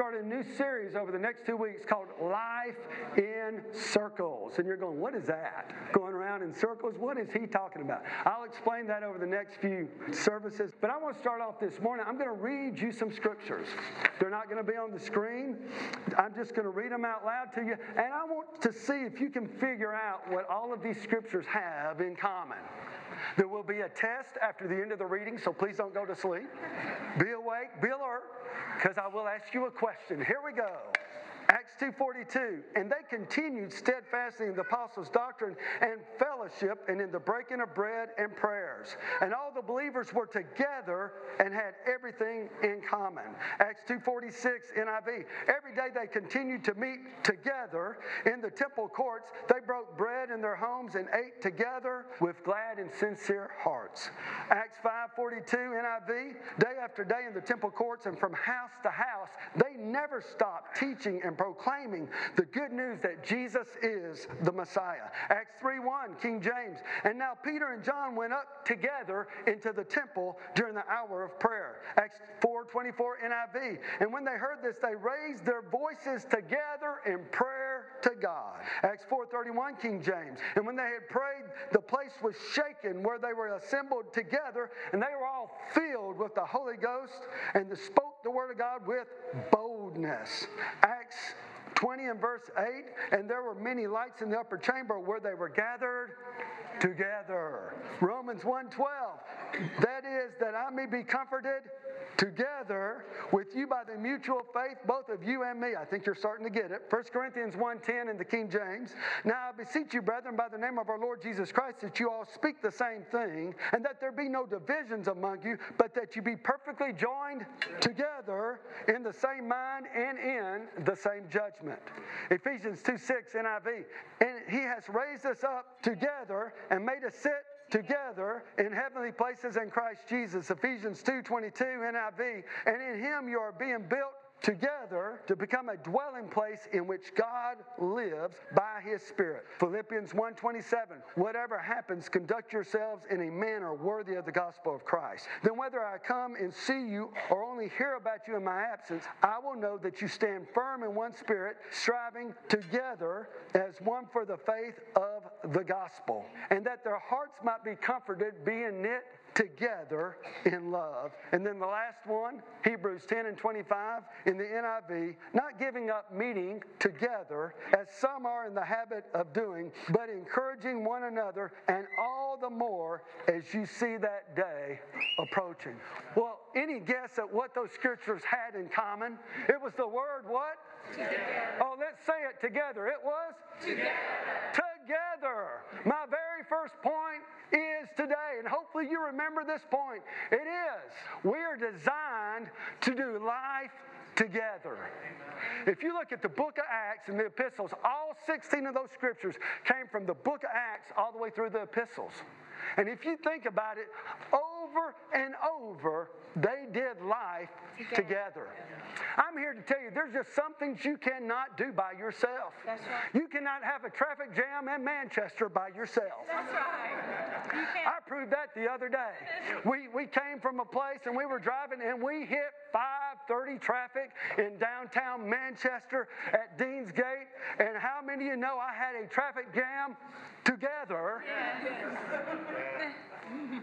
start a new series over the next two weeks called Life in Circles. And you're going, what is that? Going around in circles? What is he talking about? I'll explain that over the next few services. But I want to start off this morning. I'm going to read you some scriptures. They're not going to be on the screen. I'm just going to read them out loud to you. And I want to see if you can figure out what all of these scriptures have in common. There will be a test after the end of the reading, so please don't go to sleep. Be awake, be alert, because I will ask you a question. Here we go. Acts 2:42 and they continued steadfastly in the apostles' doctrine and fellowship and in the breaking of bread and prayers. And all the believers were together and had everything in common. Acts 2:46 NIV every day they continued to meet together in the temple courts. They broke bread in their homes and ate together with glad and sincere hearts. Acts 5:42 NIV day after day in the temple courts and from house to house they never stopped teaching and proclaiming the good news that Jesus is the Messiah. Acts 3:1, King James. And now Peter and John went up together into the temple during the hour of prayer. Acts 4:24 NIV. And when they heard this, they raised their voices together in prayer to God. Acts 4:31 King James. And when they had prayed, the place was shaken where they were assembled together, and they were all filled with the Holy Ghost and the spoke the word of God with boldness. Acts 20 and verse 8 and there were many lights in the upper chamber where they were gathered together romans 1.12 that is that i may be comforted together with you by the mutual faith both of you and me. I think you're starting to get it. 1 corinthians 1.10 in the king james. Now i beseech you brethren by the name of our lord jesus christ that you all speak the same thing and that there be no divisions among you but that you be perfectly joined together in the same mind and in the same judgment. Ephesians 2.6 niv and he has raised us up together and made us sit together in heavenly places in Christ Jesus. Ephesians 2:22 NIV. And in him you are being built together to become a dwelling place in which God lives by his spirit. Philippians 1:27 Whatever happens conduct yourselves in a manner worthy of the gospel of Christ. Then whether I come and see you or only hear about you in my absence, I will know that you stand firm in one spirit, striving together as one for the faith of the gospel, and that their hearts might be comforted being knit together in love. And then the last one, Hebrews 10 and 25 in the NIV, not giving up meeting together as some are in the habit of doing, but encouraging one another, and all the more as you see that day approaching. Well, any guess at what those scriptures had in common? It was the word what? Together. Oh, let's say it together. It was? Together. Together. My very first point is today, and hopefully you remember this point. It is. We are designed to do life together. If you look at the book of Acts and the epistles, all 16 of those scriptures came from the book of Acts all the way through the epistles. And if you think about it, over and over, they did life together. together. I'm here to tell you there's just some things you cannot do by yourself. That's right. You cannot have a traffic jam in Manchester by yourself. That's right. I proved that the other day. We, we came from a place and we were driving and we hit 530 traffic in downtown Manchester at Deansgate. And how many of you know I had a traffic jam together?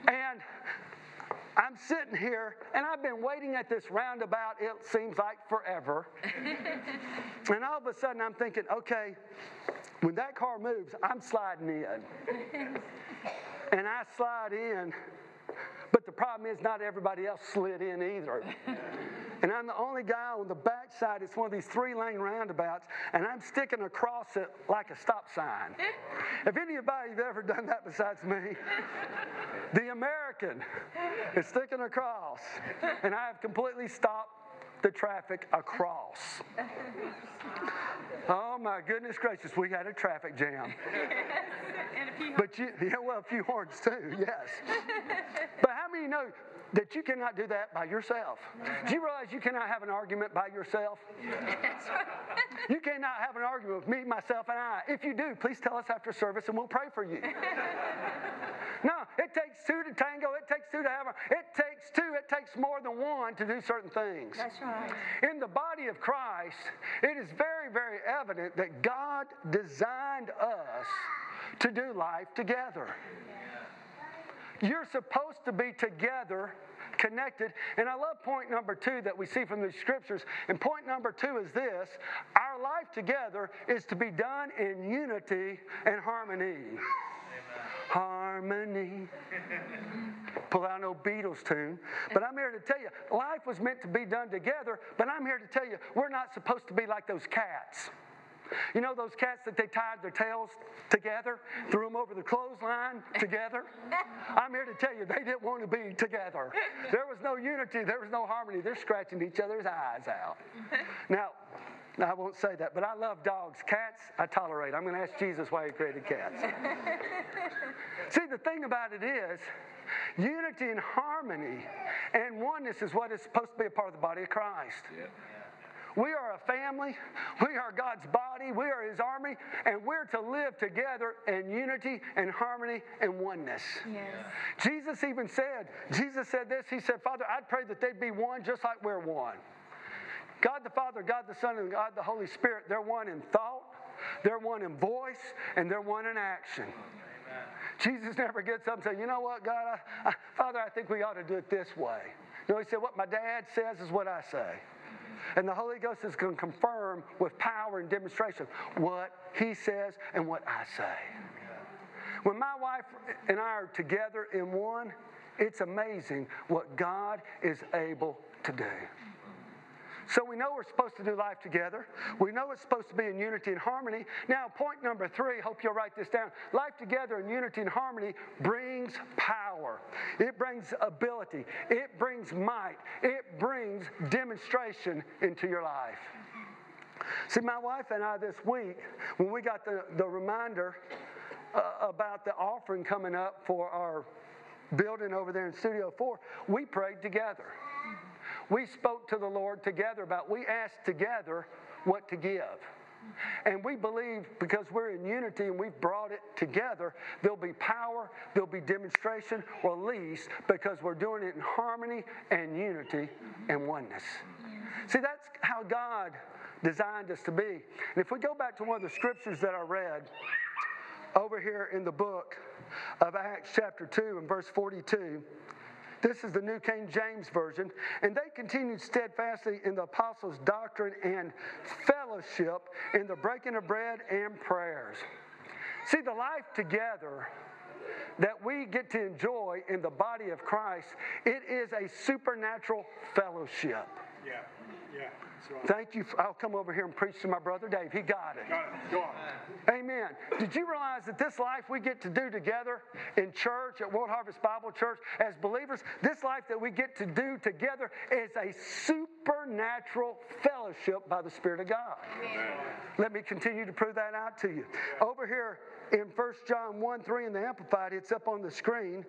And I'm sitting here and I've been waiting at this roundabout, it seems like forever. and all of a sudden I'm thinking, okay, when that car moves, I'm sliding in. and I slide in, but the problem is not everybody else slid in either. And I'm the only guy on the back side. It's one of these three lane roundabouts, and I'm sticking across it like a stop sign. if anybody's ever done that besides me, the American is sticking across, and I have completely stopped the traffic across. Oh my goodness gracious, we had a traffic jam. And a few But you, yeah, well, a few horns too, yes. But how many know that you cannot do that by yourself? Do you realize you cannot have an argument by yourself? You cannot have an argument with me, myself, and I. If you do, please tell us after service and we'll pray for you. No, it takes two to tango. It takes two to have a. It takes takes two, it takes more than one to do certain things. That's right. In the body of Christ, it is very, very evident that God designed us to do life together. You're supposed to be together, connected. And I love point number two that we see from the scriptures. And point number two is this our life together is to be done in unity and harmony. Harmony. Pull out no Beatles tune. But I'm here to tell you, life was meant to be done together, but I'm here to tell you, we're not supposed to be like those cats. You know those cats that they tied their tails together, threw them over the clothesline together? I'm here to tell you, they didn't want to be together. There was no unity, there was no harmony. They're scratching each other's eyes out. Now, I won't say that, but I love dogs. Cats, I tolerate. I'm going to ask Jesus why he created cats. See, the thing about it is, unity and harmony and oneness is what is supposed to be a part of the body of Christ. We are a family. We are God's body. We are His army. And we're to live together in unity and harmony and oneness. Yes. Jesus even said, Jesus said this. He said, Father, I'd pray that they'd be one just like we're one. God the Father, God the Son, and God the Holy Spirit, they're one in thought, they're one in voice, and they're one in action. Jesus never gets up and says, You know what, God, I, I, Father, I think we ought to do it this way. No, he said, What my dad says is what I say. And the Holy Ghost is going to confirm with power and demonstration what He says and what I say. When my wife and I are together in one, it's amazing what God is able to do. So we know we're supposed to do life together. We know it's supposed to be in unity and harmony. Now, point number three, hope you'll write this down. Life together in unity and harmony brings power, it brings ability, it brings might, it brings demonstration into your life. See, my wife and I this week, when we got the, the reminder uh, about the offering coming up for our building over there in Studio 4, we prayed together we spoke to the Lord together about, we asked together what to give. And we believe because we're in unity and we've brought it together, there'll be power, there'll be demonstration, release because we're doing it in harmony and unity and oneness. See, that's how God designed us to be. And if we go back to one of the scriptures that I read over here in the book of Acts, chapter 2, and verse 42. This is the New King James Version. And they continued steadfastly in the apostles' doctrine and fellowship, in the breaking of bread and prayers. See, the life together that we get to enjoy in the body of Christ, it is a supernatural fellowship. Yeah, yeah. Thank you. I'll come over here and preach to my brother Dave. He got it. Got it. Go on. Amen. Did you realize that this life we get to do together in church, at World Harvest Bible Church, as believers, this life that we get to do together is a supernatural fellowship by the Spirit of God. Amen. Let me continue to prove that out to you. Over here in 1 John 1 3 in the Amplified, it's up on the screen.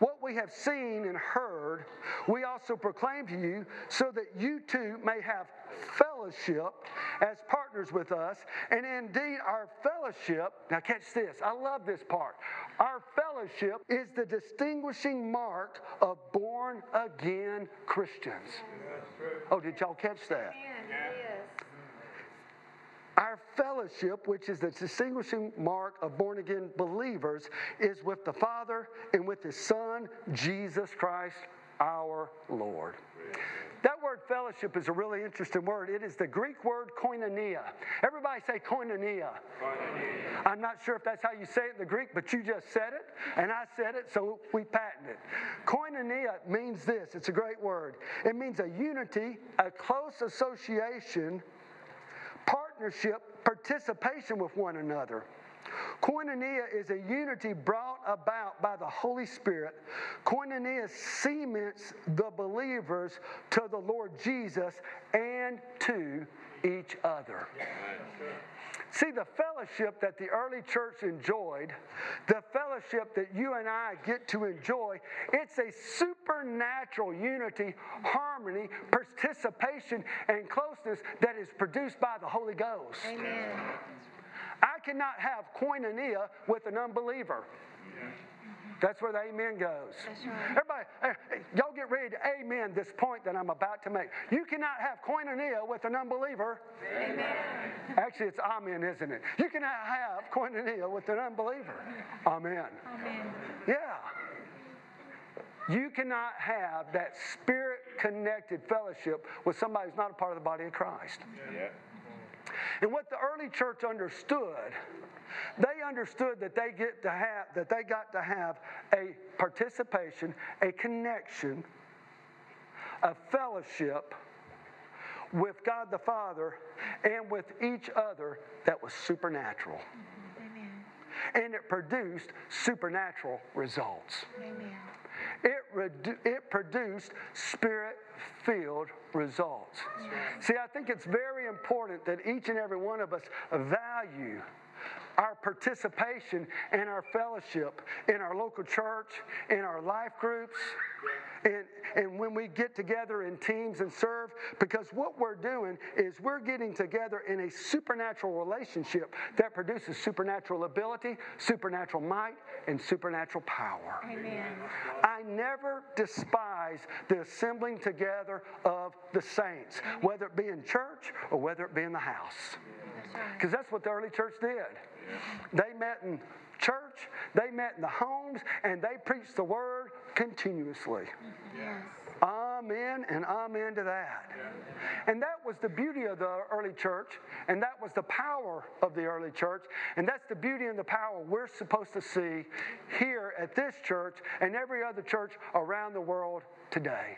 What we have seen and heard, we also proclaim to you, so that you too may have fellowship as partners with us. And indeed, our fellowship, now catch this, I love this part. Our fellowship is the distinguishing mark of born again Christians. Oh, did y'all catch that? Our fellowship, which is the distinguishing mark of born again believers, is with the Father and with His Son, Jesus Christ, our Lord. That word fellowship is a really interesting word. It is the Greek word koinonia. Everybody say koinonia. koinonia. I'm not sure if that's how you say it in the Greek, but you just said it, and I said it, so we patent it. Koinonia means this it's a great word. It means a unity, a close association partnership, participation with one another. Koinonia is a unity brought about by the Holy Spirit. Koinonia cements the believers to the Lord Jesus and to each other. See, the fellowship that the early church enjoyed, the fellowship that you and I get to enjoy, it's a supernatural unity, harmony, participation, and closeness that is produced by the Holy Ghost. Amen. I cannot have koinonia with an unbeliever. That's where the amen goes. That's right. Everybody, y'all get ready to amen this point that I'm about to make. You cannot have koinonia with an unbeliever. Amen. Actually, it's amen, isn't it? You cannot have koinonia with an unbeliever. Amen. Amen. Yeah. You cannot have that spirit connected fellowship with somebody who's not a part of the body of Christ. Yeah. And what the early church understood, they understood that they get to have that they got to have a participation, a connection, a fellowship with God the Father and with each other that was supernatural. Amen. And it produced supernatural results. Amen. It, redu- it produced spirit filled results. See, I think it's very important that each and every one of us value our participation and our fellowship in our local church, in our life groups, and, and when we get together in teams and serve, because what we're doing is we're getting together in a supernatural relationship that produces supernatural ability, supernatural might, and supernatural power. Amen. I never despise the assembling together of the saints, whether it be in church or whether it be in the house. Because that's what the early church did. They met in church, they met in the homes, and they preached the word continuously. Yes. Amen and amen to that. And that was the beauty of the early church, and that was the power of the early church, and that's the beauty and the power we're supposed to see here at this church and every other church around the world today.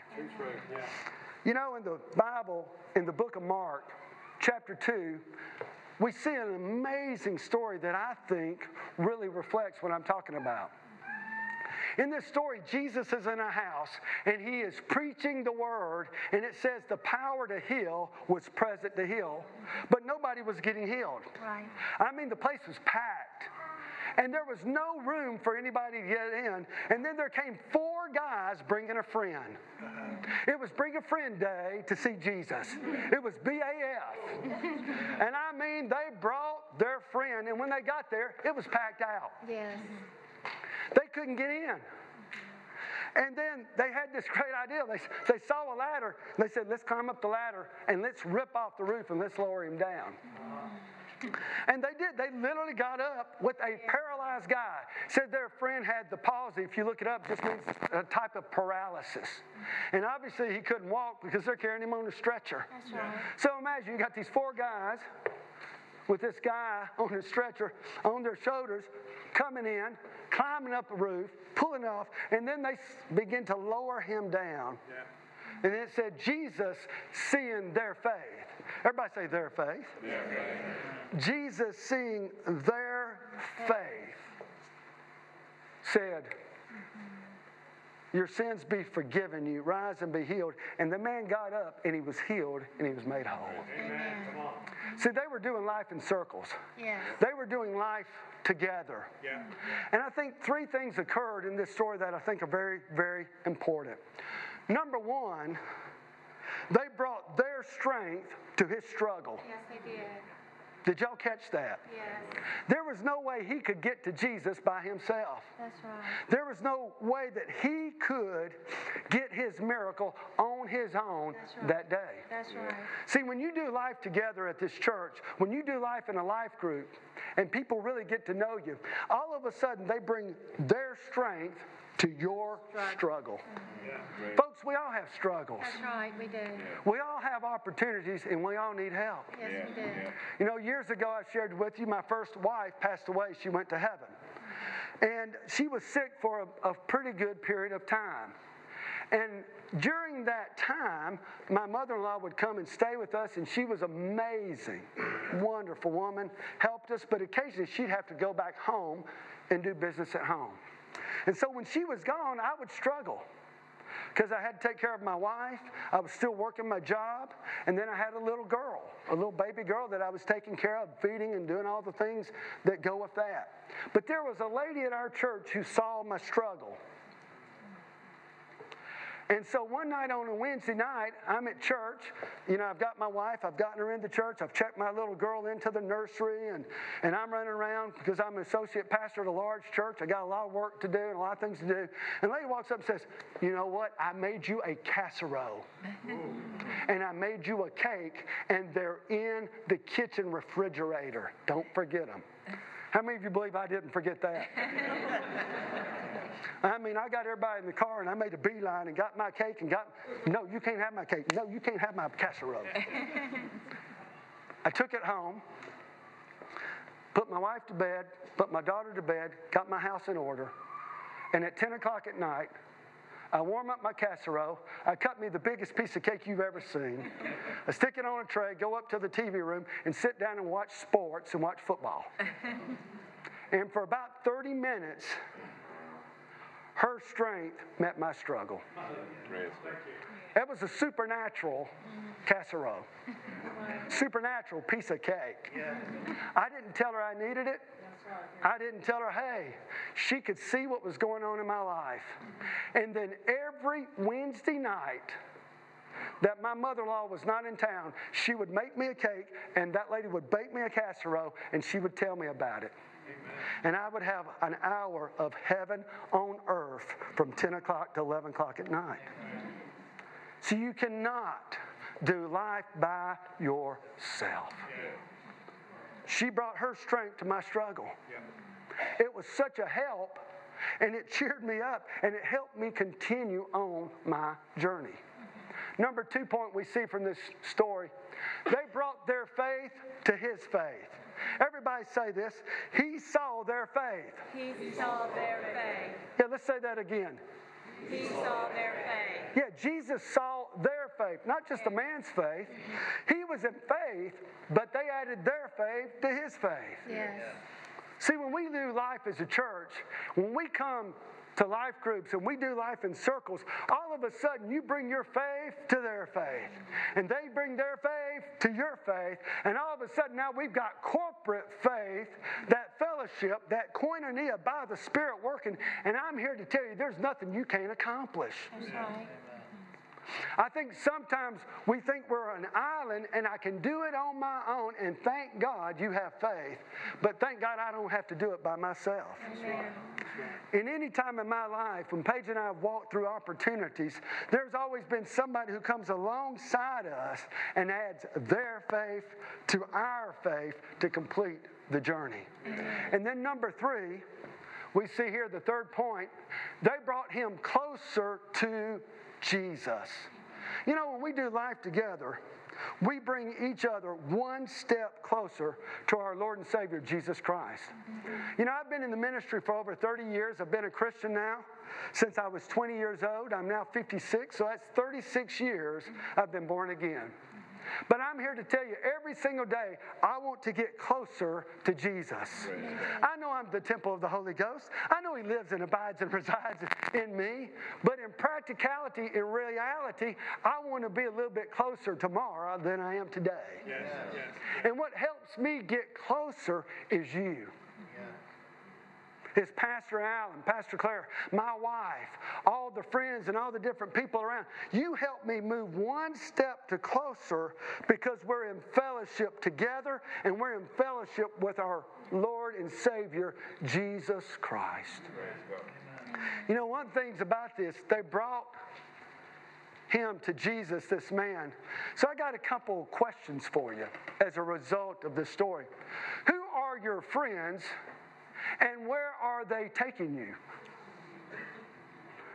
You know, in the Bible, in the book of Mark, chapter 2, we see an amazing story that I think really reflects what I'm talking about. In this story, Jesus is in a house and he is preaching the word, and it says the power to heal was present to heal, but nobody was getting healed. Right. I mean, the place was packed. And there was no room for anybody to get in. And then there came four guys bringing a friend. It was Bring a Friend Day to see Jesus. It was BAF. And I mean, they brought their friend, and when they got there, it was packed out. Yes. They couldn't get in. And then they had this great idea. They, they saw a ladder. And they said, let's climb up the ladder and let's rip off the roof and let's lower him down. And they did. They literally got up with a paralyzed guy. Said their friend had the palsy. If you look it up, just means a type of paralysis. And obviously he couldn't walk because they're carrying him on a stretcher. That's right. So imagine you got these four guys with this guy on a stretcher on their shoulders coming in, climbing up the roof, pulling off, and then they begin to lower him down. And it said, Jesus seeing their faith. Everybody say their faith. Jesus seeing their faith said, Your sins be forgiven you, rise and be healed. And the man got up and he was healed and he was made whole. Amen. See, they were doing life in circles. Yes. They were doing life together. Yeah. And I think three things occurred in this story that I think are very, very important. Number one, they brought their strength to his struggle. Yes, they did. Did y'all catch that? Yes. There was no way he could get to Jesus by himself. That's right. There was no way that he could get his miracle on his own right. that day. That's right. See, when you do life together at this church, when you do life in a life group, and people really get to know you, all of a sudden they bring their strength to your struggle. Folks, we all have struggles. That's right. We do. We all have opportunities and we all need help. Yes, we do. You know, years ago I shared with you my first wife passed away. She went to heaven. And she was sick for a, a pretty good period of time. And during that time, my mother in law would come and stay with us, and she was amazing, wonderful woman, helped us, but occasionally she'd have to go back home and do business at home. And so when she was gone, I would struggle because I had to take care of my wife. I was still working my job. And then I had a little girl, a little baby girl that I was taking care of, feeding and doing all the things that go with that. But there was a lady at our church who saw my struggle. And so one night on a Wednesday night, I'm at church. You know, I've got my wife, I've gotten her into church, I've checked my little girl into the nursery, and, and I'm running around because I'm an associate pastor at a large church. I got a lot of work to do and a lot of things to do. And a lady walks up and says, You know what? I made you a casserole. and I made you a cake, and they're in the kitchen refrigerator. Don't forget them. How many of you believe I didn't forget that? I mean, I got everybody in the car and I made a beeline and got my cake and got, no, you can't have my cake. No, you can't have my casserole. I took it home, put my wife to bed, put my daughter to bed, got my house in order, and at 10 o'clock at night, I warm up my casserole. I cut me the biggest piece of cake you've ever seen. I stick it on a tray, go up to the TV room, and sit down and watch sports and watch football. and for about 30 minutes, her strength met my struggle. It was a supernatural casserole, supernatural piece of cake. I didn't tell her I needed it. I didn't tell her, hey, she could see what was going on in my life. And then every Wednesday night, that my mother in law was not in town, she would make me a cake, and that lady would bake me a casserole, and she would tell me about it. And I would have an hour of heaven on earth from 10 o'clock to 11 o'clock at night. So you cannot do life by yourself. She brought her strength to my struggle. It was such a help, and it cheered me up, and it helped me continue on my journey. Number two point we see from this story they brought their faith to his faith. Everybody say this. He saw their faith. He saw their faith. Yeah, let's say that again. He saw their faith. Yeah, Jesus saw their faith, not just a man's faith. Mm-hmm. He was in faith, but they added their faith to his faith. Yes. See, when we do life as a church, when we come to life groups and we do life in circles, all of a sudden you bring your faith to their faith. And they bring their faith to your faith. And all of a sudden now we've got corporate faith, that fellowship, that koinonia by the Spirit working. And I'm here to tell you there's nothing you can't accomplish. That's right. I think sometimes we think we're an island and I can do it on my own, and thank God you have faith. But thank God I don't have to do it by myself. Amen. In any time in my life, when Paige and I have walked through opportunities, there's always been somebody who comes alongside us and adds their faith to our faith to complete the journey. And then, number three, we see here the third point they brought him closer to Jesus. You know, when we do life together, we bring each other one step closer to our Lord and Savior, Jesus Christ. You know, I've been in the ministry for over 30 years. I've been a Christian now since I was 20 years old. I'm now 56, so that's 36 years I've been born again. But I'm here to tell you every single day, I want to get closer to Jesus. I know I'm the temple of the Holy Ghost. I know He lives and abides and resides in me. But in practicality, in reality, I want to be a little bit closer tomorrow than I am today. And what helps me get closer is you is Pastor Allen, Pastor Claire, my wife, all the friends and all the different people around. You help me move one step to closer because we're in fellowship together and we're in fellowship with our Lord and Savior, Jesus Christ. You know, one thing's about this, they brought him to Jesus, this man. So I got a couple questions for you as a result of this story. Who are your friends and where are they taking you?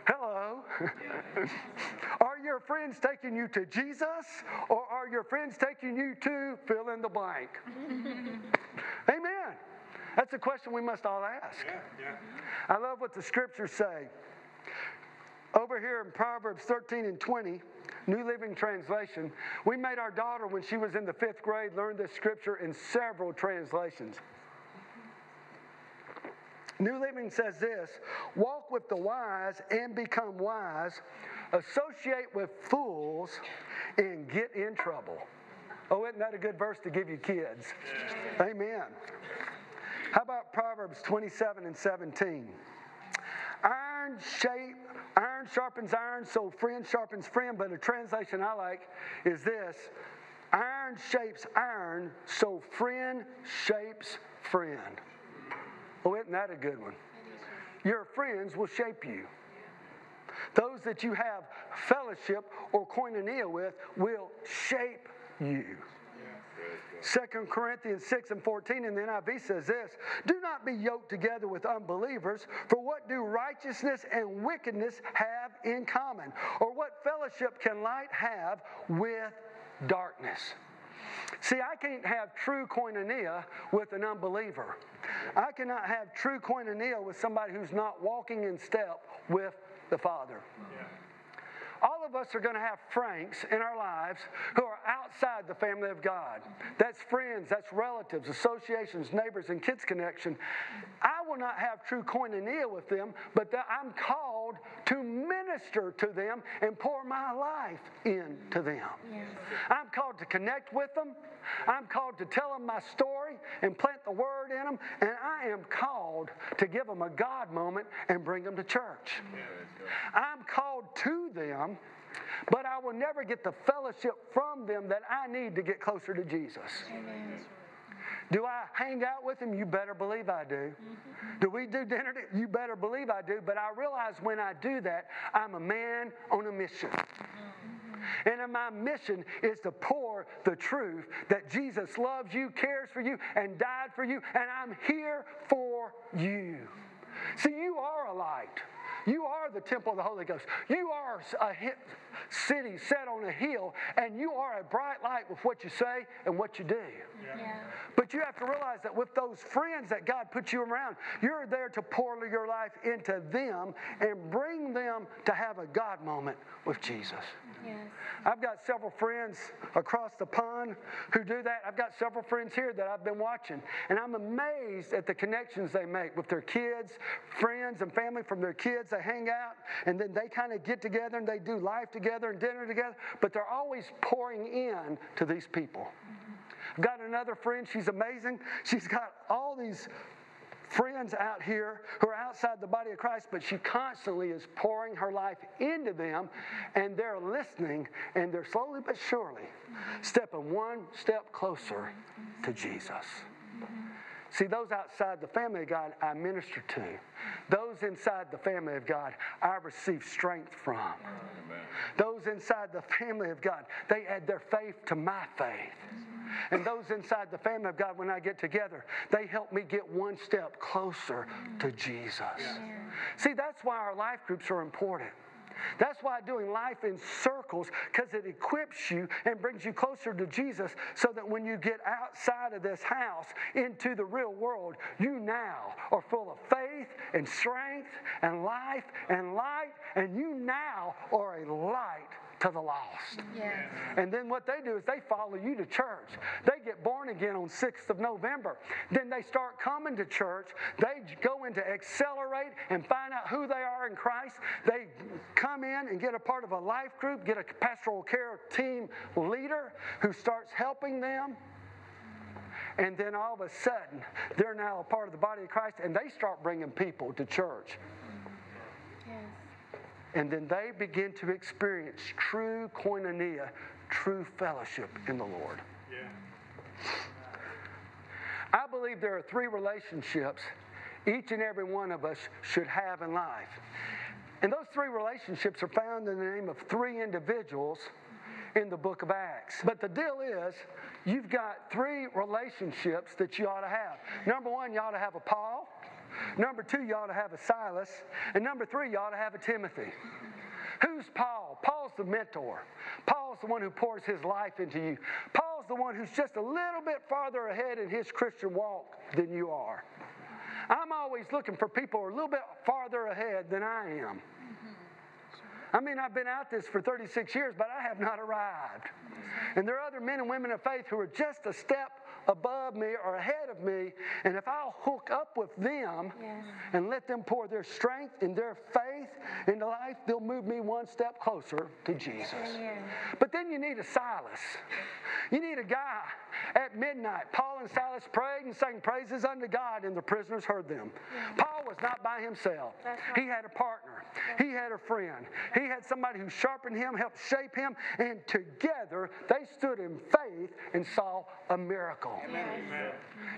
Hello. are your friends taking you to Jesus or are your friends taking you to fill in the blank? Amen. That's a question we must all ask. I love what the scriptures say. Over here in Proverbs 13 and 20, New Living Translation, we made our daughter, when she was in the fifth grade, learn this scripture in several translations. New Living says this walk with the wise and become wise, associate with fools and get in trouble. Oh, isn't that a good verse to give you kids? Amen. How about Proverbs 27 and 17? Iron iron shape, iron sharpens iron, so friend sharpens friend. But a translation I like is this iron shapes iron, so friend shapes friend. Oh, isn't that a good one? Your friends will shape you. Those that you have fellowship or koinonia with will shape you. 2 Corinthians 6 and 14 in the NIV says this Do not be yoked together with unbelievers, for what do righteousness and wickedness have in common? Or what fellowship can light have with darkness? See, I can't have true koinonia with an unbeliever. I cannot have true koinonia with somebody who's not walking in step with the Father. All of us are going to have Franks in our lives who are outside the family of God. That's friends, that's relatives, associations, neighbors, and kids connection. I will not have true koinonia with them, but that I'm called to minister to them and pour my life into them. I'm called to connect with them. I'm called to tell them my story and plant the word in them. And I am called to give them a God moment and bring them to church. I'm called to them, but I will never get the fellowship from them that I need to get closer to Jesus. Amen. Do I hang out with them? You better believe I do. Do we do dinner? You better believe I do. But I realize when I do that, I'm a man on a mission. And my mission is to pour the truth that Jesus loves you, cares for you, and died for you, and I'm here for you. See, you are a light. You are the temple of the Holy Ghost. You are a city set on a hill, and you are a bright light with what you say and what you do. Yeah. But you have to realize that with those friends that God puts you around, you're there to pour your life into them and bring them to have a God moment with Jesus. Yes. I've got several friends across the pond who do that. I've got several friends here that I've been watching, and I'm amazed at the connections they make with their kids, friends, and family from their kids. They hang out, and then they kind of get together and they do life together and dinner together, but they're always pouring in to these people. I've got another friend, she's amazing. She's got all these friends out here who are outside the body of Christ, but she constantly is pouring her life into them, and they're listening, and they're slowly but surely stepping one step closer to Jesus. See, those outside the family of God, I minister to. Those inside the family of God, I receive strength from. Those inside the family of God, they add their faith to my faith. And those inside the family of God, when I get together, they help me get one step closer to Jesus. See, that's why our life groups are important. That's why doing life in circles, because it equips you and brings you closer to Jesus, so that when you get outside of this house into the real world, you now are full of faith and strength and life and light, and you now are a light to the lost. Yes. And then what they do is they follow you to church. They get born again on 6th of November. Then they start coming to church. They go into accelerate and find out who they are in Christ. They come in and get a part of a life group, get a pastoral care team leader who starts helping them. And then all of a sudden, they're now a part of the body of Christ and they start bringing people to church. And then they begin to experience true koinonia, true fellowship in the Lord. I believe there are three relationships each and every one of us should have in life. And those three relationships are found in the name of three individuals in the book of Acts. But the deal is, you've got three relationships that you ought to have. Number one, you ought to have a Paul. Number two, you ought to have a Silas. And number three, you ought to have a Timothy. Who's Paul? Paul's the mentor. Paul's the one who pours his life into you. Paul's the one who's just a little bit farther ahead in his Christian walk than you are. I'm always looking for people who are a little bit farther ahead than I am. Mm-hmm. I mean, I've been out this for 36 years, but I have not arrived. And there are other men and women of faith who are just a step above me or ahead of me. And if I'll hook up with them Yes. and let them pour their strength and their faith into life, they'll move me one step closer to Jesus. Amen. But then you need a Silas. You need a guy At midnight, Paul and Silas prayed and sang praises unto God, and the prisoners heard them. Paul was not by himself. Right. He had a partner. He had a friend. He had somebody who sharpened him, helped shape him, and together they stood in faith and saw a miracle.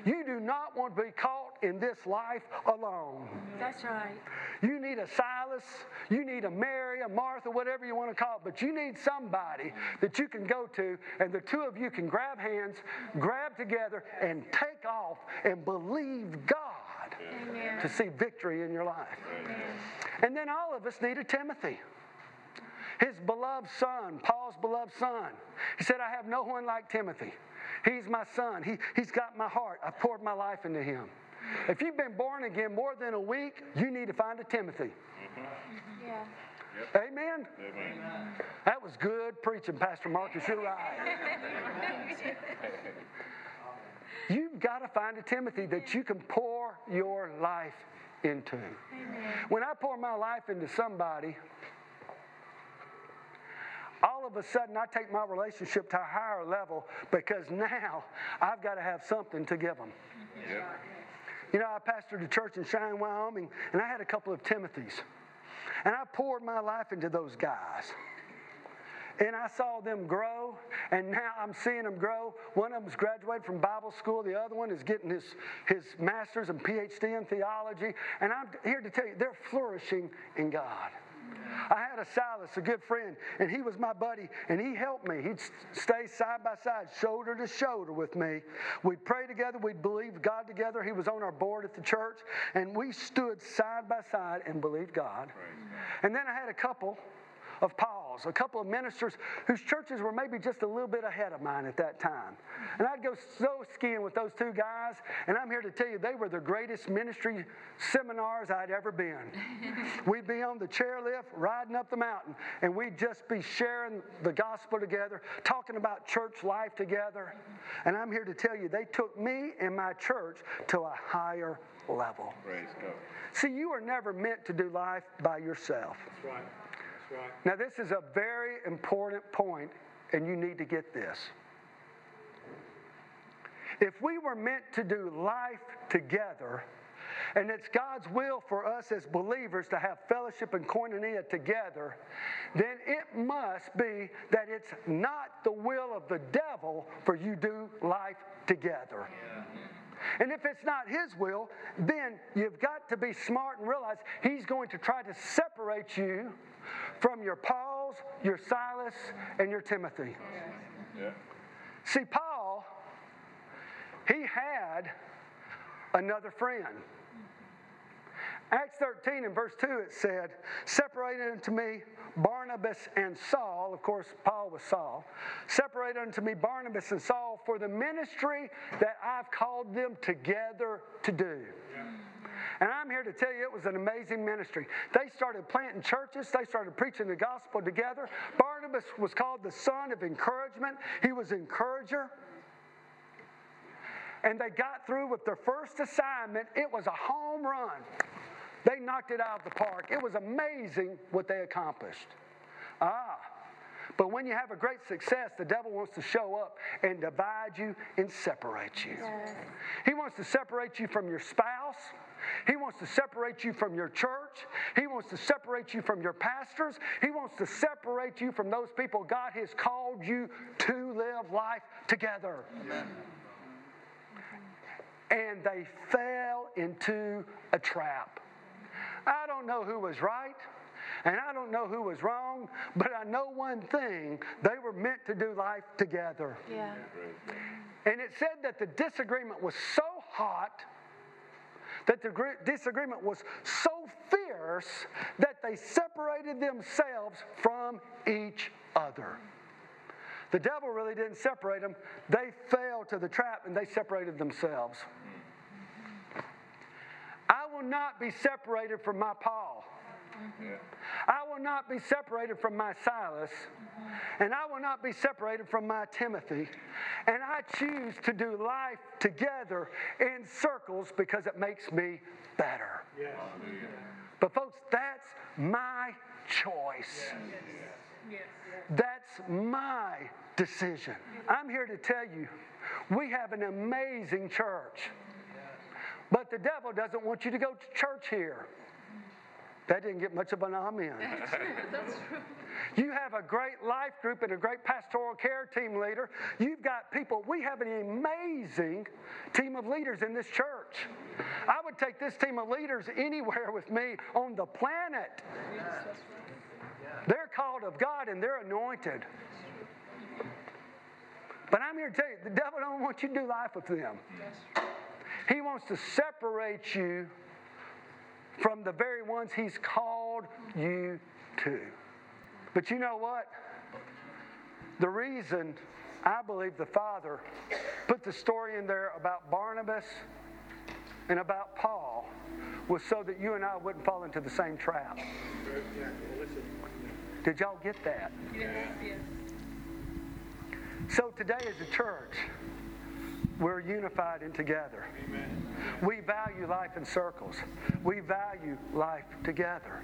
You do not want to be caught in this life alone. That's right. You need a Silas, you need a Mary, a Martha, whatever you want to call it, but you need somebody that you can go to, and the two of you can grab hands, grab together, and take off and believe God Amen. to see victory in your life. And then all of us need a Timothy. His beloved son, Paul's beloved son. He said, I have no one like Timothy. He's my son. He, he's got my heart. I poured my life into him. If you've been born again more than a week, you need to find a Timothy. Mm-hmm. Yeah. Amen? That was good preaching, Pastor Marcus. You're right. You've got to find a Timothy that you can pour your life into. When I pour my life into somebody, all of a sudden I take my relationship to a higher level because now I've got to have something to give them. You know, I pastored a church in Cheyenne, Wyoming, and I had a couple of Timothys. And I poured my life into those guys. And I saw them grow, and now I'm seeing them grow. One of them's graduated from Bible school, the other one is getting his, his master's and PhD in theology. And I'm here to tell you, they're flourishing in God. I had a Silas, a good friend, and he was my buddy, and he helped me. He'd stay side by side, shoulder to shoulder with me. We'd pray together, we'd believe God together. He was on our board at the church, and we stood side by side and believed God. And then I had a couple of Paul's, a couple of ministers whose churches were maybe just a little bit ahead of mine at that time. And I'd go so skiing with those two guys, and I'm here to tell you they were the greatest ministry seminars I'd ever been. we'd be on the chairlift riding up the mountain, and we'd just be sharing the gospel together, talking about church life together. And I'm here to tell you they took me and my church to a higher level. Praise God. See, you are never meant to do life by yourself. That's right. That's right. Now, this is a very important point, and you need to get this. If we were meant to do life together, and it's God's will for us as believers to have fellowship and koinonia together, then it must be that it's not the will of the devil for you do life together. And if it's not his will, then you've got to be smart and realize he's going to try to separate you from your Pauls, your Silas, and your Timothy. Yeah. See, Paul, he had another friend. Acts 13 and verse 2, it said, Separated unto me Barnabas and Saul, of course, Paul was Saul, separated unto me Barnabas and Saul for the ministry that I've called them together to do. And I'm here to tell you it was an amazing ministry. They started planting churches, they started preaching the gospel together. Barnabas was called the son of encouragement, he was encourager. And they got through with their first assignment. It was a home run. They knocked it out of the park. It was amazing what they accomplished. Ah, but when you have a great success, the devil wants to show up and divide you and separate you. He wants to separate you from your spouse. He wants to separate you from your church. He wants to separate you from your pastors. He wants to separate you from those people God has called you to live life together. And they fell into a trap. I don't know who was right. And I don't know who was wrong, but I know one thing they were meant to do life together. Yeah. And it said that the disagreement was so hot, that the gr- disagreement was so fierce, that they separated themselves from each other. The devil really didn't separate them, they fell to the trap and they separated themselves. Will not be separated from my Paul. I will not be separated from my Silas, and I will not be separated from my Timothy. And I choose to do life together in circles because it makes me better. Yes. But, folks, that's my choice. That's my decision. I'm here to tell you We have an amazing church. But the devil doesn't want you to go to church here. That didn't get much of an amen. That's true. That's true. You have a great life group and a great pastoral care team leader. You've got people. We have an amazing team of leaders in this church. I would take this team of leaders anywhere with me on the planet. They're called of God and they're anointed. But I'm here to tell you, the devil don't want you to do life with them. He wants to separate you from the very ones he's called you to. But you know what? The reason I believe the Father put the story in there about Barnabas and about Paul was so that you and I wouldn't fall into the same trap. Did y'all get that? So today as a church, we're unified and together. Amen. We value life in circles. We value life together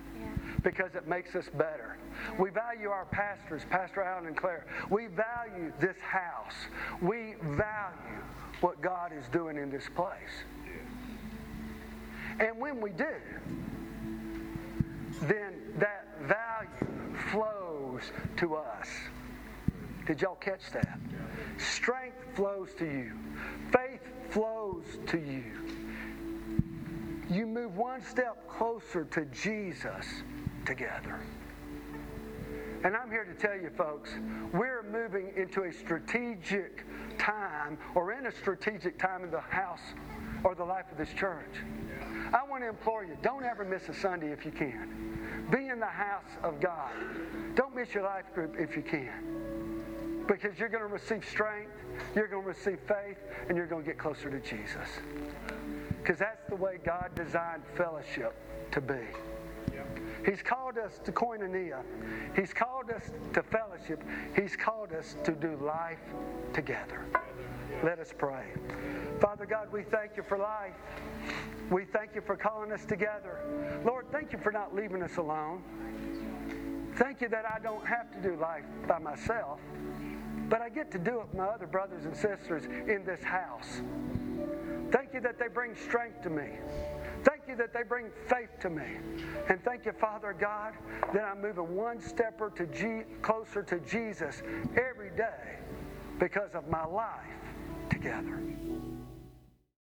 because it makes us better. We value our pastors, Pastor Allen and Claire. We value this house. We value what God is doing in this place. And when we do, then that value flows to us. Did y'all catch that? Strength flows to you, faith flows to you. You move one step closer to Jesus together. And I'm here to tell you, folks, we're moving into a strategic time, or in a strategic time in the house or the life of this church. I want to implore you don't ever miss a Sunday if you can. Be in the house of God. Don't miss your life group if you can. Because you're going to receive strength, you're going to receive faith, and you're going to get closer to Jesus. Because that's the way God designed fellowship to be. He's called us to koinonia. He's called us to fellowship. He's called us to do life together. Let us pray. Father God, we thank you for life. We thank you for calling us together. Lord, thank you for not leaving us alone. Thank you that I don't have to do life by myself, but I get to do it with my other brothers and sisters in this house. Thank you that they bring strength to me. Thank you that they bring faith to me. And thank you, Father God, that I'm moving one stepper to G- closer to Jesus every day because of my life together.